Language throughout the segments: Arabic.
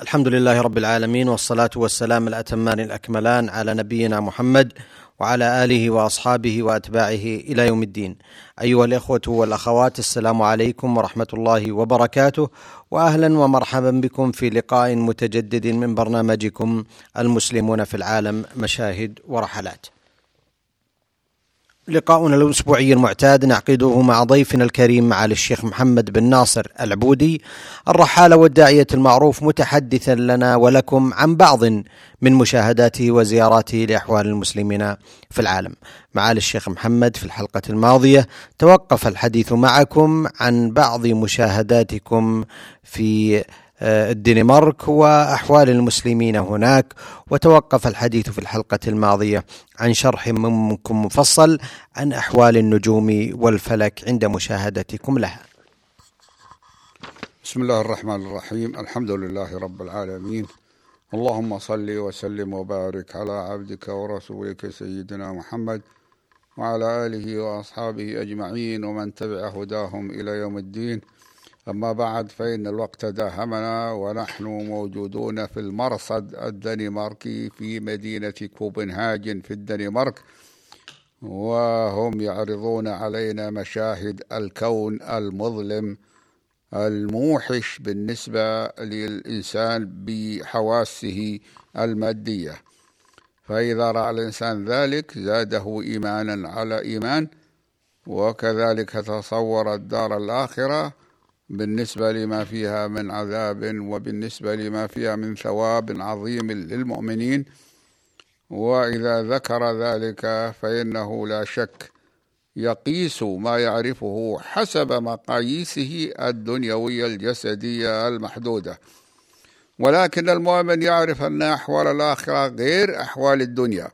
الحمد لله رب العالمين والصلاة والسلام الأتمان الأكملان على نبينا محمد وعلى آله وأصحابه وأتباعه إلى يوم الدين. أيها الإخوة والأخوات السلام عليكم ورحمة الله وبركاته وأهلا ومرحبا بكم في لقاء متجدد من برنامجكم المسلمون في العالم مشاهد ورحلات. لقاؤنا الأسبوعي المعتاد نعقده مع ضيفنا الكريم معالي الشيخ محمد بن ناصر العبودي الرحالة والداعية المعروف متحدثا لنا ولكم عن بعض من مشاهداته وزياراته لأحوال المسلمين في العالم معالي الشيخ محمد في الحلقة الماضية توقف الحديث معكم عن بعض مشاهداتكم في آه، الدنمارك واحوال المسلمين هناك وتوقف الحديث في الحلقه الماضيه عن شرح منكم مفصل عن احوال النجوم والفلك عند مشاهدتكم لها. بسم الله الرحمن الرحيم، الحمد لله رب العالمين. اللهم صل وسلم وبارك على عبدك ورسولك سيدنا محمد وعلى اله واصحابه اجمعين ومن تبع هداهم الى يوم الدين. أما بعد فإن الوقت داهمنا ونحن موجودون في المرصد الدنماركي في مدينة كوبنهاجن في الدنمارك وهم يعرضون علينا مشاهد الكون المظلم الموحش بالنسبة للإنسان بحواسه المادية فإذا رأى الإنسان ذلك زاده إيمانا على إيمان وكذلك تصور الدار الآخرة بالنسبة لما فيها من عذاب وبالنسبة لما فيها من ثواب عظيم للمؤمنين وإذا ذكر ذلك فإنه لا شك يقيس ما يعرفه حسب مقاييسه الدنيوية الجسدية المحدودة ولكن المؤمن يعرف أن أحوال الآخرة غير أحوال الدنيا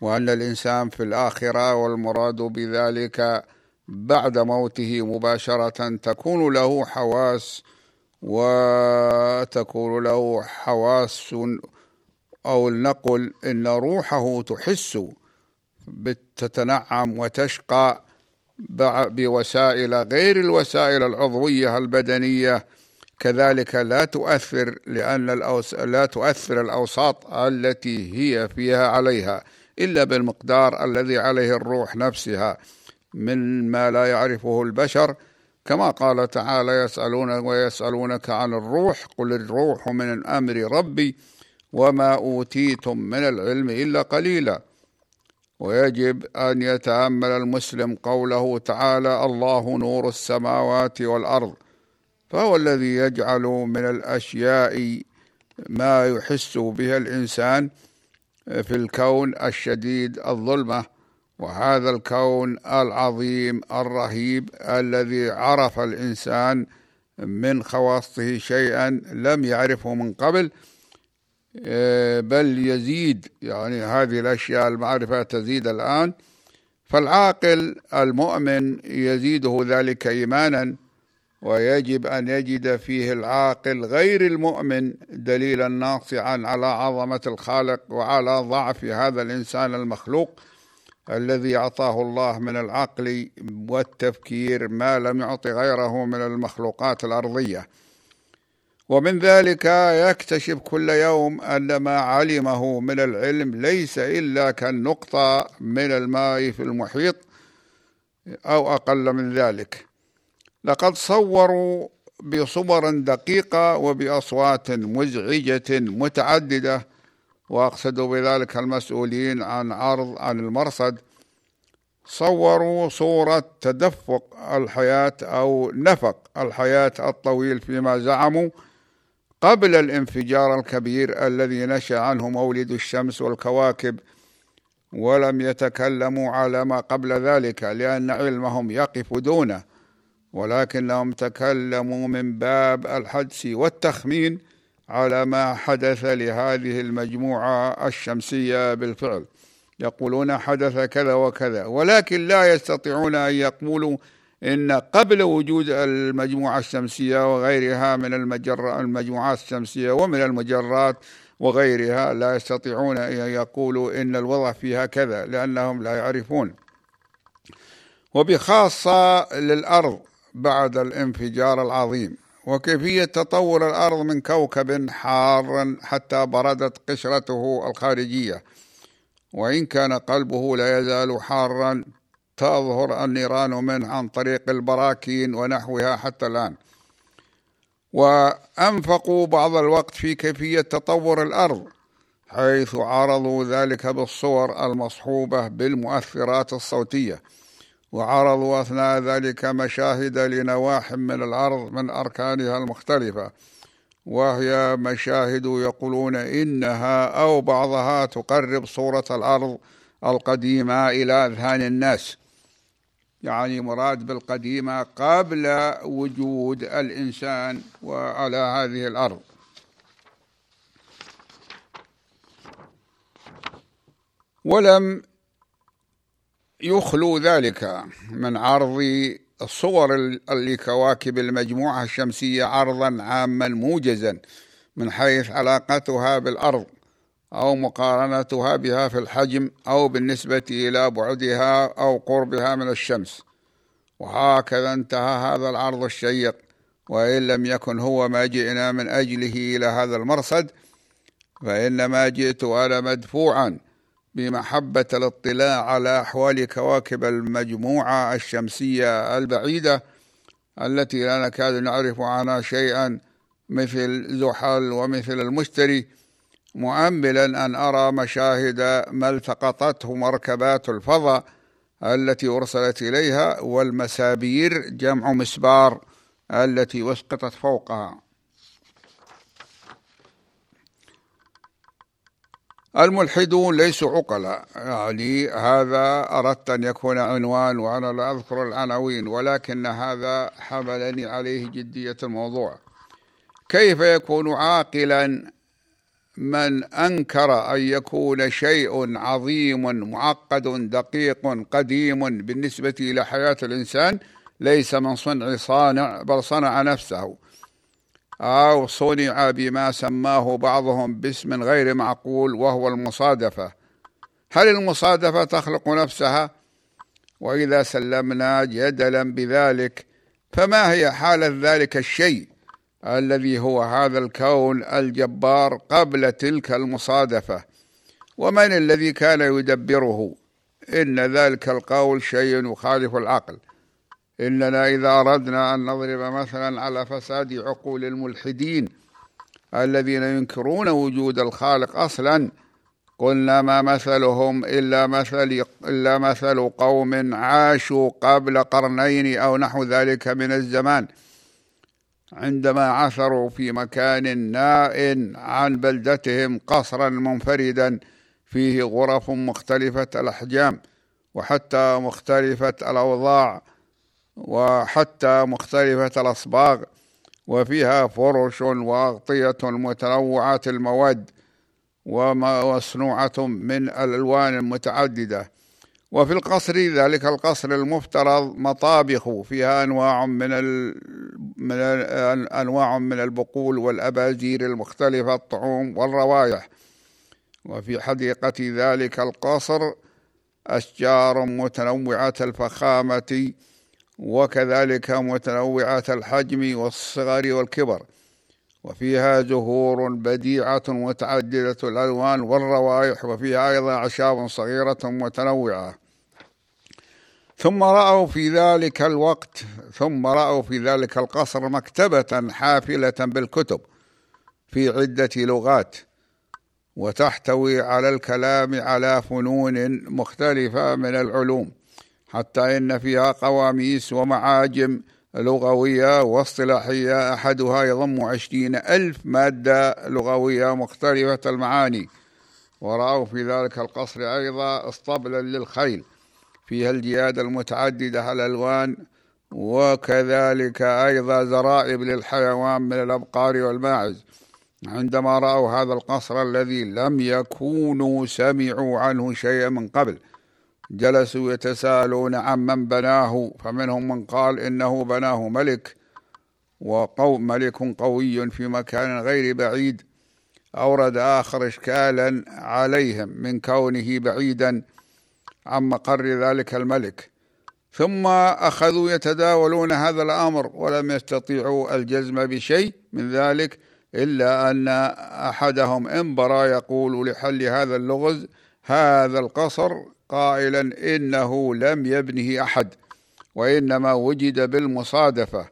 وأن الإنسان في الآخرة والمراد بذلك بعد موته مباشرة تكون له حواس وتكون له حواس أو لنقل إن روحه تحس تتنعم وتشقى بوسائل غير الوسائل العضوية البدنية كذلك لا تؤثر لأن الأوس... لا تؤثر الأوساط التي هي فيها عليها إلا بالمقدار الذي عليه الروح نفسها مما لا يعرفه البشر كما قال تعالى يسألون ويسألونك عن الروح قل الروح من أمر ربي وما أوتيتم من العلم إلا قليلا ويجب أن يتأمل المسلم قوله تعالى الله نور السماوات والأرض فهو الذي يجعل من الأشياء ما يحس بها الإنسان في الكون الشديد الظلمه وهذا الكون العظيم الرهيب الذي عرف الانسان من خواصه شيئا لم يعرفه من قبل آه، بل يزيد يعني هذه الاشياء المعرفه تزيد الان فالعاقل المؤمن يزيده ذلك ايمانا ويجب ان يجد فيه العاقل غير المؤمن دليلا ناصعا على عظمه الخالق وعلى ضعف هذا الانسان المخلوق الذي اعطاه الله من العقل والتفكير ما لم يعط غيره من المخلوقات الارضيه ومن ذلك يكتشف كل يوم ان ما علمه من العلم ليس الا كالنقطه من الماء في المحيط او اقل من ذلك لقد صوروا بصور دقيقه وباصوات مزعجه متعدده وأقصد بذلك المسؤولين عن عرض عن المرصد صوروا صورة تدفق الحياة أو نفق الحياة الطويل فيما زعموا قبل الانفجار الكبير الذي نشأ عنه مولد الشمس والكواكب ولم يتكلموا على ما قبل ذلك لأن علمهم يقف دونه ولكنهم تكلموا من باب الحدس والتخمين على ما حدث لهذه المجموعة الشمسية بالفعل يقولون حدث كذا وكذا ولكن لا يستطيعون أن يقولوا إن قبل وجود المجموعة الشمسية وغيرها من المجر المجموعات الشمسية ومن المجرات وغيرها لا يستطيعون أن يقولوا إن الوضع فيها كذا لأنهم لا يعرفون وبخاصة للأرض بعد الانفجار العظيم وكيفية تطور الأرض من كوكب حار حتى بردت قشرته الخارجية وإن كان قلبه لا يزال حارا تظهر النيران منه عن طريق البراكين ونحوها حتى الآن وأنفقوا بعض الوقت في كيفية تطور الأرض حيث عرضوا ذلك بالصور المصحوبة بالمؤثرات الصوتية وعرضوا أثناء ذلك مشاهد لنواح من الأرض من أركانها المختلفة وهي مشاهد يقولون إنها أو بعضها تقرب صورة الأرض القديمة إلى أذهان الناس يعني مراد بالقديمة قبل وجود الإنسان وعلى هذه الأرض ولم يخلو ذلك من عرض صور لكواكب المجموعة الشمسية عرضا عاما موجزا من حيث علاقتها بالأرض أو مقارنتها بها في الحجم أو بالنسبة إلى بعدها أو قربها من الشمس وهكذا انتهى هذا العرض الشيق وإن لم يكن هو ما جئنا من أجله إلى هذا المرصد فإنما جئت أنا مدفوعا بمحبة الاطلاع على أحوال كواكب المجموعة الشمسية البعيدة التي لا نكاد نعرف عنها شيئا مثل زحل ومثل المشتري مؤملا أن أرى مشاهد ما التقطته مركبات الفضاء التي أرسلت إليها والمسابير جمع مسبار التي أسقطت فوقها الملحدون ليسوا عقلاء يعني هذا أردت أن يكون عنوان وأنا لا أذكر العناوين ولكن هذا حملني عليه جدية الموضوع كيف يكون عاقلا من أنكر أن يكون شيء عظيم معقد دقيق قديم بالنسبة إلى حياة الإنسان ليس من صنع صانع بل صنع نفسه أو صنع بما سماه بعضهم باسم غير معقول وهو المصادفة هل المصادفة تخلق نفسها؟ وإذا سلمنا جدلا بذلك فما هي حالة ذلك الشيء الذي هو هذا الكون الجبار قبل تلك المصادفة ومن الذي كان يدبره إن ذلك القول شيء يخالف العقل إننا إذا أردنا أن نضرب مثلا على فساد عقول الملحدين الذين ينكرون وجود الخالق أصلا قلنا ما مثلهم إلا مثل إلا مثل قوم عاشوا قبل قرنين أو نحو ذلك من الزمان عندما عثروا في مكان ناء عن بلدتهم قصرا منفردا فيه غرف مختلفة الأحجام وحتى مختلفة الأوضاع وحتى مختلفة الأصباغ وفيها فرش وأغطية متنوعة المواد ومصنوعة من الألوان متعددة وفي القصر ذلك القصر المفترض مطابخ فيها أنواع من من أنواع من البقول والأباجير المختلفة الطعوم والروائح وفي حديقة ذلك القصر أشجار متنوعة الفخامة وكذلك متنوعة الحجم والصغر والكبر وفيها زهور بديعة متعددة الألوان والروائح وفيها أيضا أعشاب صغيرة متنوعة ثم رأوا في ذلك الوقت ثم رأوا في ذلك القصر مكتبة حافلة بالكتب في عدة لغات وتحتوي على الكلام على فنون مختلفة من العلوم حتى إن فيها قواميس ومعاجم لغوية واصطلاحية أحدها يضم عشرين ألف مادة لغوية مختلفة المعاني ورأوا في ذلك القصر أيضا اسطبلا للخيل فيها الجياد المتعددة على الألوان وكذلك أيضا زرائب للحيوان من الأبقار والماعز عندما رأوا هذا القصر الذي لم يكونوا سمعوا عنه شيئا من قبل جلسوا يتساءلون عمن بناه فمنهم من قال إنه بناه ملك وقوم ملك قوي في مكان غير بعيد أورد آخر إشكالا عليهم من كونه بعيدا عن مقر ذلك الملك ثم أخذوا يتداولون هذا الأمر ولم يستطيعوا الجزم بشيء من ذلك إلا أن أحدهم انبرى يقول لحل هذا اللغز هذا القصر قائلا إنه لم يبنه أحد وإنما وجد بالمصادفة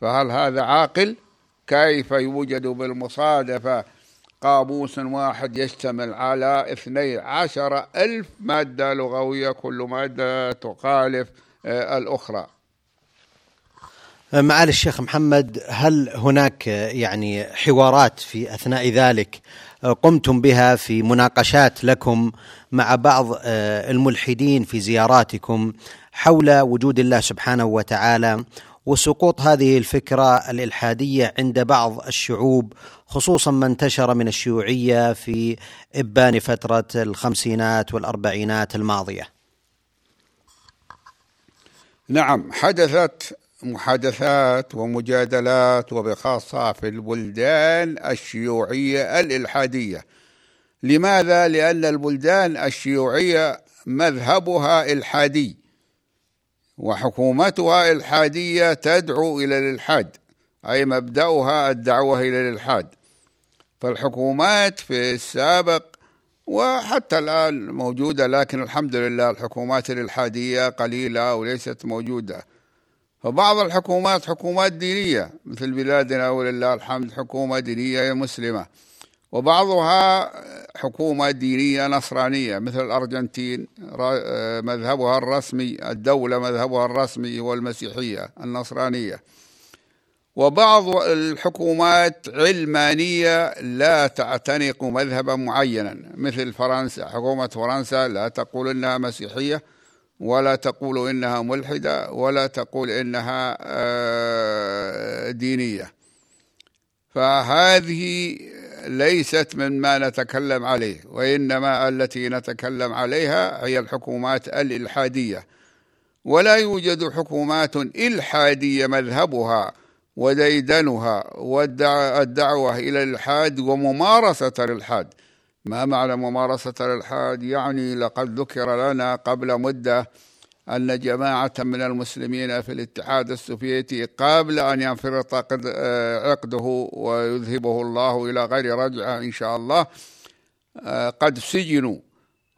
فهل هذا عاقل؟ كيف يوجد بالمصادفة قاموس واحد يشتمل على اثني عشر ألف مادة لغوية كل مادة تخالف آه، الأخرى معالي الشيخ محمد هل هناك يعني حوارات في اثناء ذلك قمتم بها في مناقشات لكم مع بعض آه، الملحدين في زياراتكم حول وجود الله سبحانه وتعالى وسقوط هذه الفكره الالحاديه عند بعض الشعوب خصوصا ما انتشر من الشيوعيه في ابان فتره الخمسينات والاربعينات الماضيه. نعم حدثت محادثات ومجادلات وبخاصة في البلدان الشيوعية الإلحادية لماذا؟ لأن البلدان الشيوعية مذهبها إلحادي وحكومتها إلحادية تدعو إلى الإلحاد أي مبدأها الدعوة إلى الإلحاد فالحكومات في السابق وحتى الآن موجودة لكن الحمد لله الحكومات الإلحادية قليلة وليست موجودة فبعض الحكومات حكومات دينية مثل بلادنا ولله الحمد حكومة دينية مسلمة وبعضها حكومة دينية نصرانية مثل الأرجنتين آه، مذهبها الرسمي الدولة مذهبها الرسمي هو المسيحية النصرانية وبعض الحكومات علمانية لا تعتنق مذهبا معينا مثل فرنسا حكومة فرنسا لا تقول أنها مسيحية ولا تقول انها ملحده ولا تقول انها آه، دينيه فهذه ليست مما نتكلم عليه وانما التي نتكلم عليها هي الحكومات الالحاديه ولا يوجد حكومات الحاديه مذهبها وديدنها والدعوه الى الالحاد وممارسه الالحاد ما معنى ممارسة الإلحاد يعني لقد ذكر لنا قبل مدة أن جماعة من المسلمين في الاتحاد السوفيتي قبل أن ينفرط آه، عقده ويذهبه الله إلى غير رجعة إن شاء الله آه، قد سجنوا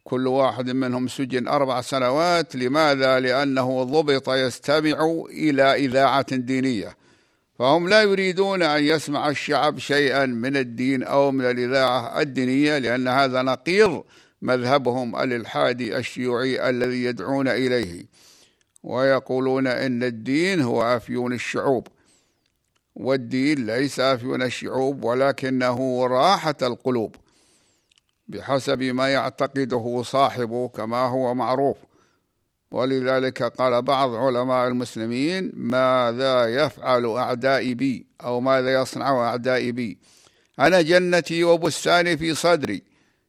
كل واحد منهم سجن أربع سنوات لماذا؟ لأنه ضبط يستمع إلى إذاعة دينية فهم لا يريدون أن يسمع الشعب شيئا من الدين أو من الإذاعة الدينية لأن هذا نقيض مذهبهم الإلحادي الشيوعي الذي يدعون إليه ويقولون إن الدين هو أفيون الشعوب والدين ليس أفيون الشعوب ولكنه راحة القلوب بحسب ما يعتقده صاحبه كما هو معروف ولذلك قال بعض علماء المسلمين ماذا يفعل أعدائي بي أو ماذا يصنع أعدائي بي أنا جنتي وبستاني في صدري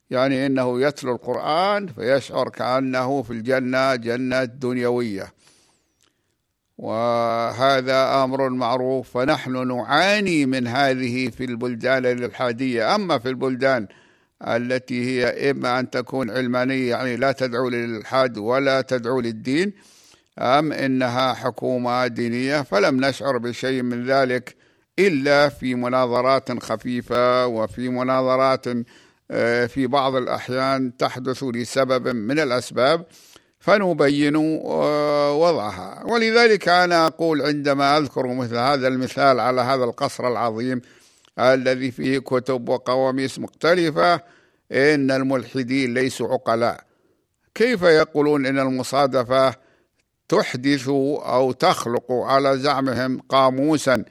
يعني إنه يتلو القرآن فيشعر كأنه في الجنة جنة دنيوية وهذا امر معروف فنحن نعاني من هذه في البلدان الالحاديه اما في البلدان التي هي إما أن تكون علمانية يعني لا تدعو للإلحاد ولا تدعو للدين أم إنها حكومة دينية فلم نشعر بشيء من ذلك إلا في مناظرات خفيفة وفي مناظرات آه، في بعض الأحيان تحدث لسبب من الأسباب فنبين آه، وضعها ولذلك أنا أقول عندما أذكر مثل هذا المثال على هذا القصر العظيم الذي فيه كتب وقواميس مختلفة إن الملحدين ليسوا عقلاء كيف يقولون إن المصادفة تحدث أو تخلق على زعمهم قاموسا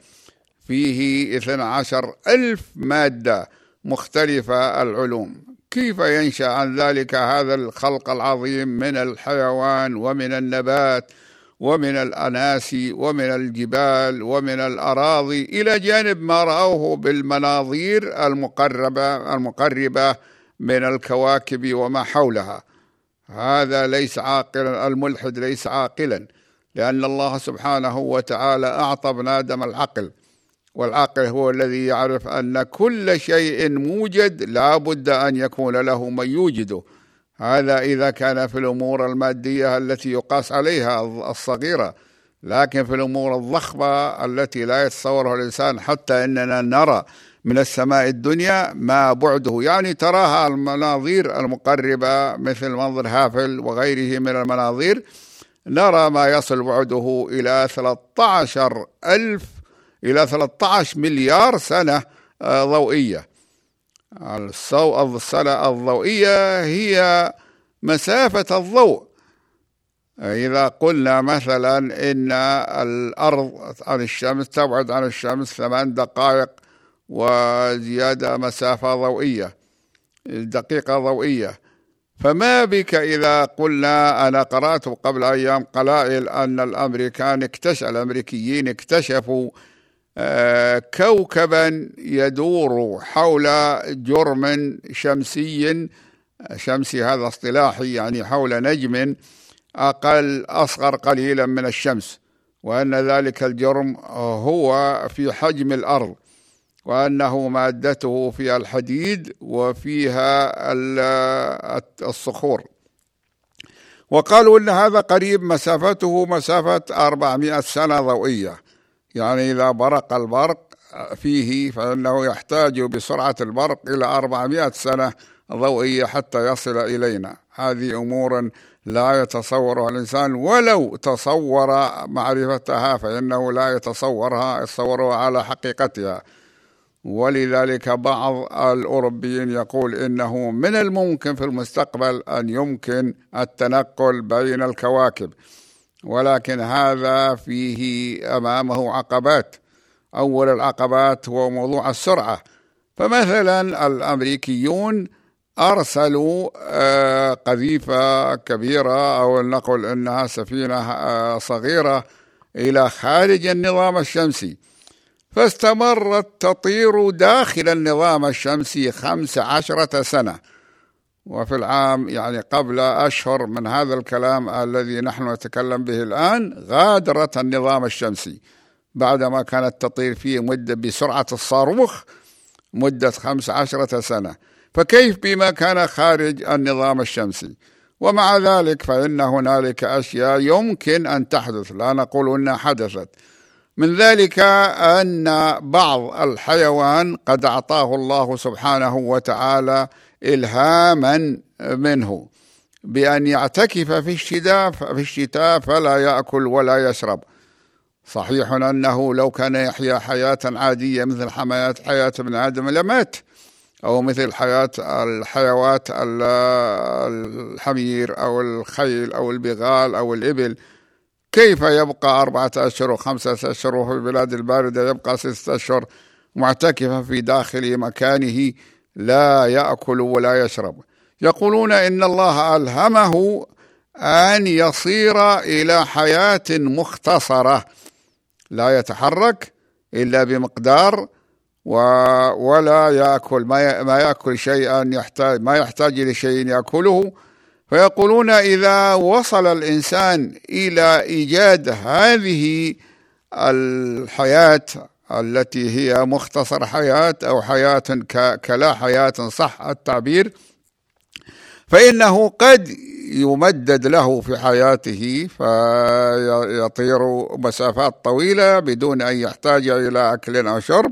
فيه 12 ألف مادة مختلفة العلوم كيف ينشا عن ذلك هذا الخلق العظيم من الحيوان ومن النبات ومن الاناسي ومن الجبال ومن الاراضي الى جانب ما راوه بالمناظير المقربه المقربه من الكواكب وما حولها هذا ليس عاقلا الملحد ليس عاقلا لأن الله سبحانه وتعالى أعطى ابن آدم العقل والعقل هو الذي يعرف أن كل شيء موجد لا بد أن يكون له من يوجده هذا إذا كان في الأمور المادية التي يقاس عليها الصغيرة لكن في الأمور الضخمة التي لا يتصورها الإنسان حتى أننا نرى من السماء الدنيا ما بعده يعني تراها المناظير المقربة مثل منظر هافل وغيره من المناظير نرى ما يصل بعده إلى 13 ألف إلى 13 مليار سنة آه، ضوئية الصو... السنة الضوئية هي مسافة الضوء إذا قلنا مثلا إن الأرض عن الشمس تبعد عن الشمس ثمان دقائق وزيادة مسافة ضوئية دقيقة ضوئية فما بك إذا قلنا أنا قرأت قبل أيام قلائل أن الأمريكان اكتشف الأمريكيين اكتشفوا آه، كوكبا يدور حول جرم شمسي شمسي هذا اصطلاحي يعني حول نجم أقل أصغر قليلا من الشمس وأن ذلك الجرم هو في حجم الأرض وأنه مادته فيها الحديد وفيها الصخور وقالوا أن هذا قريب مسافته مسافة 400 سنة ضوئية يعني إذا برق البرق فيه فإنه يحتاج بسرعة البرق إلى 400 سنة ضوئية حتى يصل إلينا هذه أمور لا يتصورها الإنسان ولو تصور معرفتها فإنه لا يتصورها يتصورها على حقيقتها ولذلك بعض الأوروبيين يقول إنه من الممكن في المستقبل أن يمكن التنقل بين الكواكب ولكن هذا فيه أمامه عقبات أول العقبات هو موضوع السرعة فمثلا الأمريكيون أرسلوا آه، قذيفة كبيرة أو نقول أنها سفينة آه، صغيرة إلى خارج النظام الشمسي فاستمرت تطير داخل النظام الشمسي خمس عشرة سنة وفي العام يعني قبل أشهر من هذا الكلام الذي نحن نتكلم به الآن غادرت النظام الشمسي بعدما كانت تطير فيه مدة بسرعة الصاروخ مدة خمس عشرة سنة فكيف بما كان خارج النظام الشمسي ومع ذلك فإن هنالك أشياء يمكن أن تحدث لا نقول أنها حدثت من ذلك أن بعض الحيوان قد أعطاه الله سبحانه وتعالى إلهاما منه بأن يعتكف في الشتاء في الشتاء فلا يأكل ولا يشرب صحيح أنه لو كان يحيا حياة عادية مثل حياه حياة ابن آدم لمات أو مثل حياة الحيوات الحمير أو الخيل أو البغال أو الإبل كيف يبقى أربعة أشهر وخمسة أشهر وفي البلاد الباردة يبقى ستة أشهر معتكفا في داخل مكانه لا يأكل ولا يشرب يقولون إن الله ألهمه أن يصير إلى حياة مختصرة لا يتحرك إلا بمقدار و ولا يأكل ما يأكل شيئا يحتاج ما يحتاج لشيء يأكله فيقولون إذا وصل الإنسان إلى إيجاد هذه الحياة التي هي مختصر حياة أو حياة كلا حياة صح التعبير فإنه قد يمدد له في حياته فيطير مسافات طويلة بدون أن يحتاج إلى أكل أو شرب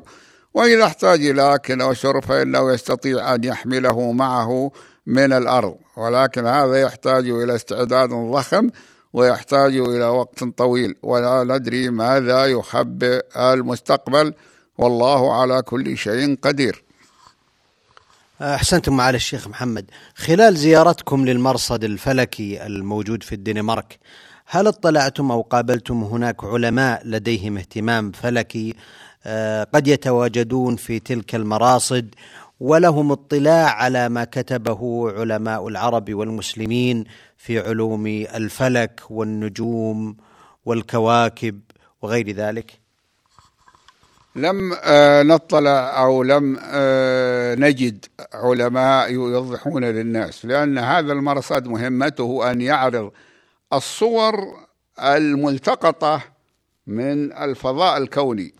وإذا احتاج إلى أكل أو شرب فإنه يستطيع أن يحمله معه من الأرض ولكن هذا يحتاج إلى استعداد ضخم ويحتاج إلى وقت طويل ولا ندري ماذا يخبئ المستقبل والله على كل شيء قدير أحسنتم معالي الشيخ محمد خلال زيارتكم للمرصد الفلكي الموجود في الدنمارك هل اطلعتم أو قابلتم هناك علماء لديهم اهتمام فلكي آه، قد يتواجدون في تلك المراصد ولهم اطلاع على ما كتبه علماء العرب والمسلمين في علوم الفلك والنجوم والكواكب وغير ذلك لم آه، نطلع او لم آه، نجد علماء يوضحون للناس لان هذا المرصد مهمته ان يعرض الصور الملتقطه من الفضاء الكوني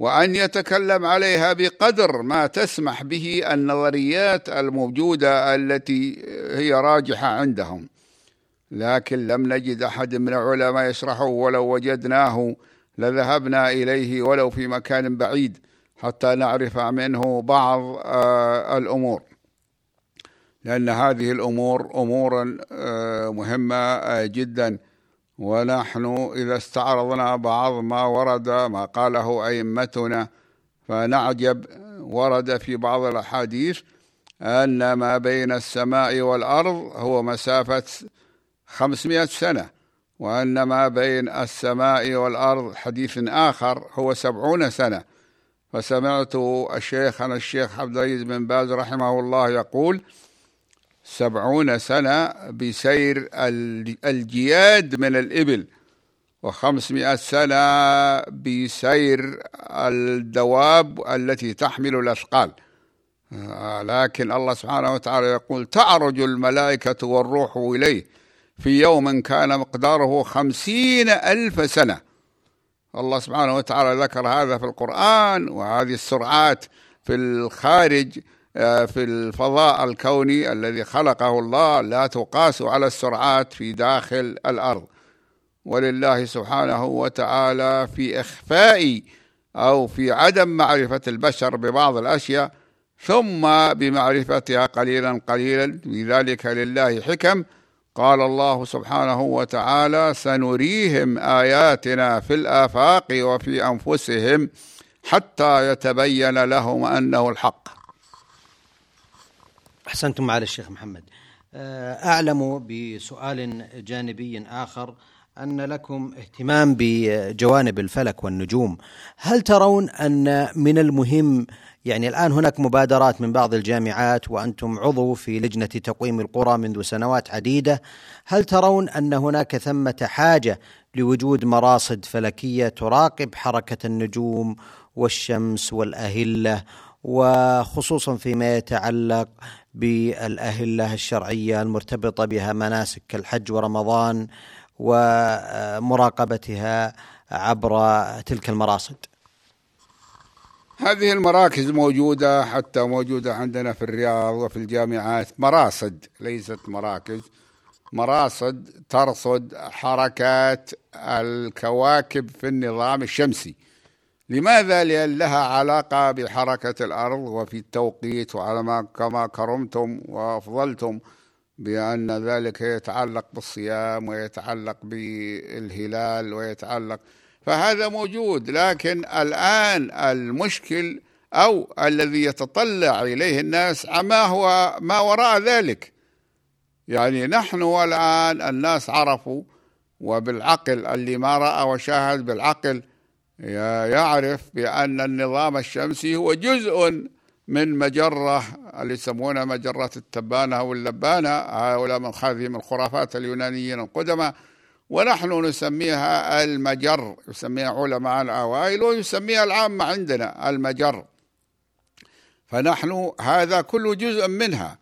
وأن يتكلم عليها بقدر ما تسمح به النظريات الموجودة التي هي راجحة عندهم لكن لم نجد أحد من العلماء يشرحه ولو وجدناه لذهبنا إليه ولو في مكان بعيد حتى نعرف منه بعض آه، الأمور لأن هذه الأمور أمورا آه، مهمة آه، جدا ونحن إذا استعرضنا بعض ما ورد ما قاله أئمتنا فنعجب ورد في بعض الأحاديث أن ما بين السماء والأرض هو مسافة 500 سنة وأن ما بين السماء والأرض حديث آخر هو سبعون سنة فسمعت الشيخ عن الشيخ عبد العزيز بن باز رحمه الله يقول سبعون سنة بسير الجياد من الإبل وخمسمائة سنة بسير الدواب التي تحمل الأثقال لكن الله سبحانه وتعالى يقول تعرج الملائكة والروح إليه في يوم كان مقداره خمسين ألف سنة الله سبحانه وتعالى ذكر هذا في القرآن وهذه السرعات في الخارج آه، في الفضاء الكوني الذي خلقه الله لا تقاس على السرعات في داخل الارض ولله سبحانه وتعالى في اخفاء او في عدم معرفه البشر ببعض الاشياء ثم بمعرفتها قليلا قليلا لذلك لله حكم قال الله سبحانه وتعالى سنريهم اياتنا في الافاق وفي انفسهم حتى يتبين لهم انه الحق أحسنتم معالي الشيخ محمد آه، أعلم بسؤال جانبي آخر أن لكم اهتمام بجوانب الفلك والنجوم هل ترون أن من المهم يعني الآن هناك مبادرات من بعض الجامعات وأنتم عضو في لجنة تقويم القرى منذ سنوات عديدة هل ترون أن هناك ثمة حاجة لوجود مراصد فلكية تراقب حركة النجوم والشمس والأهلة وخصوصا فيما يتعلق بالاهله الشرعيه المرتبطه بها مناسك كالحج ورمضان ومراقبتها عبر تلك المراصد. هذه المراكز موجوده حتى موجوده عندنا في الرياض وفي الجامعات مراصد ليست مراكز مراصد ترصد حركات الكواكب في النظام الشمسي. لماذا؟ لأن لها علاقة بحركة الأرض وفي التوقيت وعلى ما كما كرمتم وأفضلتم بأن ذلك يتعلق بالصيام ويتعلق بالهلال ويتعلق فهذا موجود لكن الآن المشكل أو الذي يتطلع إليه الناس ما هو ما وراء ذلك يعني نحن الآن الناس عرفوا وبالعقل اللي ما رأى وشاهد بالعقل يعرف بأن النظام الشمسي هو جزء من مجرة اللي يسمونها مجرة التبانة أو اللبانة هؤلاء من هذه من خرافات اليونانيين القدماء ونحن نسميها المجر يسميها علماء الأوائل ويسميها العامة عندنا المجر فنحن هذا كل جزء منها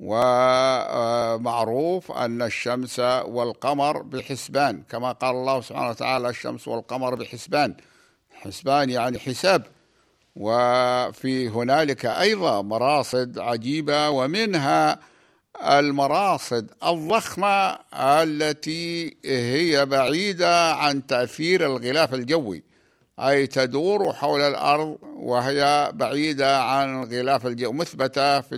ومعروف أن الشمس والقمر بحسبان كما قال الله سبحانه وتعالى الشمس والقمر بحسبان حسبان يعني حساب وفي هنالك أيضا مراصد عجيبة ومنها المراصد الضخمة التي هي بعيدة عن تأثير الغلاف الجوي أي تدور حول الأرض وهي بعيدة عن الغلاف الجوي مثبتة في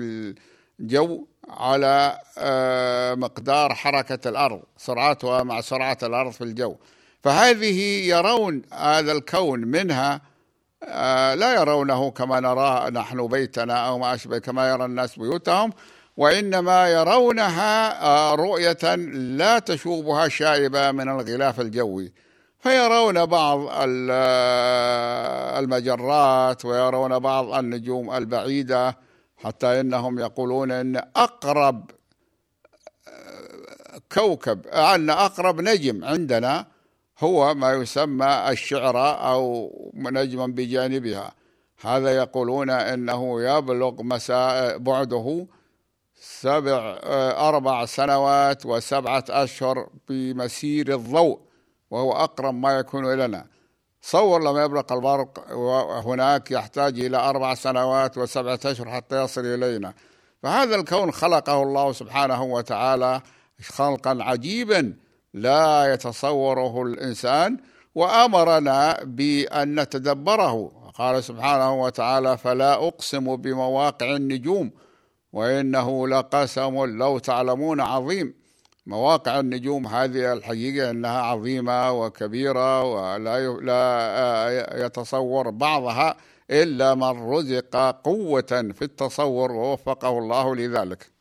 الجو على آه، مقدار حركة الأرض سرعتها مع سرعة الأرض في الجو فهذه يرون هذا الكون منها آه، لا يرونه كما نراه نحن بيتنا أو ما أشبه كما يرى الناس بيوتهم وإنما يرونها آه، رؤية لا تشوبها شائبة من الغلاف الجوي فيرون بعض المجرات ويرون بعض النجوم البعيده حتى انهم يقولون ان اقرب آه، كوكب ان اقرب نجم عندنا هو ما يسمى الشعرى او نجما بجانبها هذا يقولون انه يبلغ مساء بعده سبع آه، اربع سنوات وسبعه اشهر بمسير الضوء وهو اقرب ما يكون لنا تصور لما يبرق البرق هناك يحتاج إلى أربع سنوات وسبعة أشهر حتى يصل إلينا فهذا الكون خلقه الله سبحانه وتعالى خلقا عجيبا لا يتصوره الإنسان وأمرنا بأن نتدبره قال سبحانه وتعالى فلا أقسم بمواقع النجوم وإنه لقسم لو تعلمون عظيم مواقع النجوم هذه الحقيقة أنها عظيمة وكبيرة ولا لا آه، يتصور بعضها إلا من رزق قوة في التصور ووفقه الله لذلك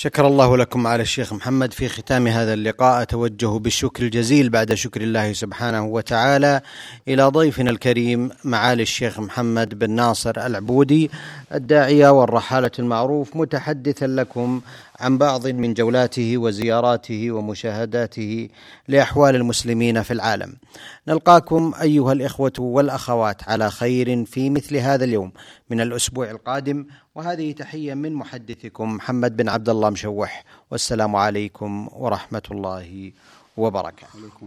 شكر الله لكم على الشيخ محمد في ختام هذا اللقاء أتوجه بالشكر الجزيل بعد شكر الله سبحانه وتعالى إلى ضيفنا الكريم معالي الشيخ محمد بن ناصر العبودي الداعية والرحالة المعروف متحدثا لكم عن بعض من جولاته وزياراته ومشاهداته لأحوال المسلمين في العالم نلقاكم أيها الإخوة والأخوات على خير في مثل هذا اليوم من الأسبوع القادم وهذه تحية من محدثكم محمد بن عبد الله مشوح والسلام عليكم ورحمة الله وبركاته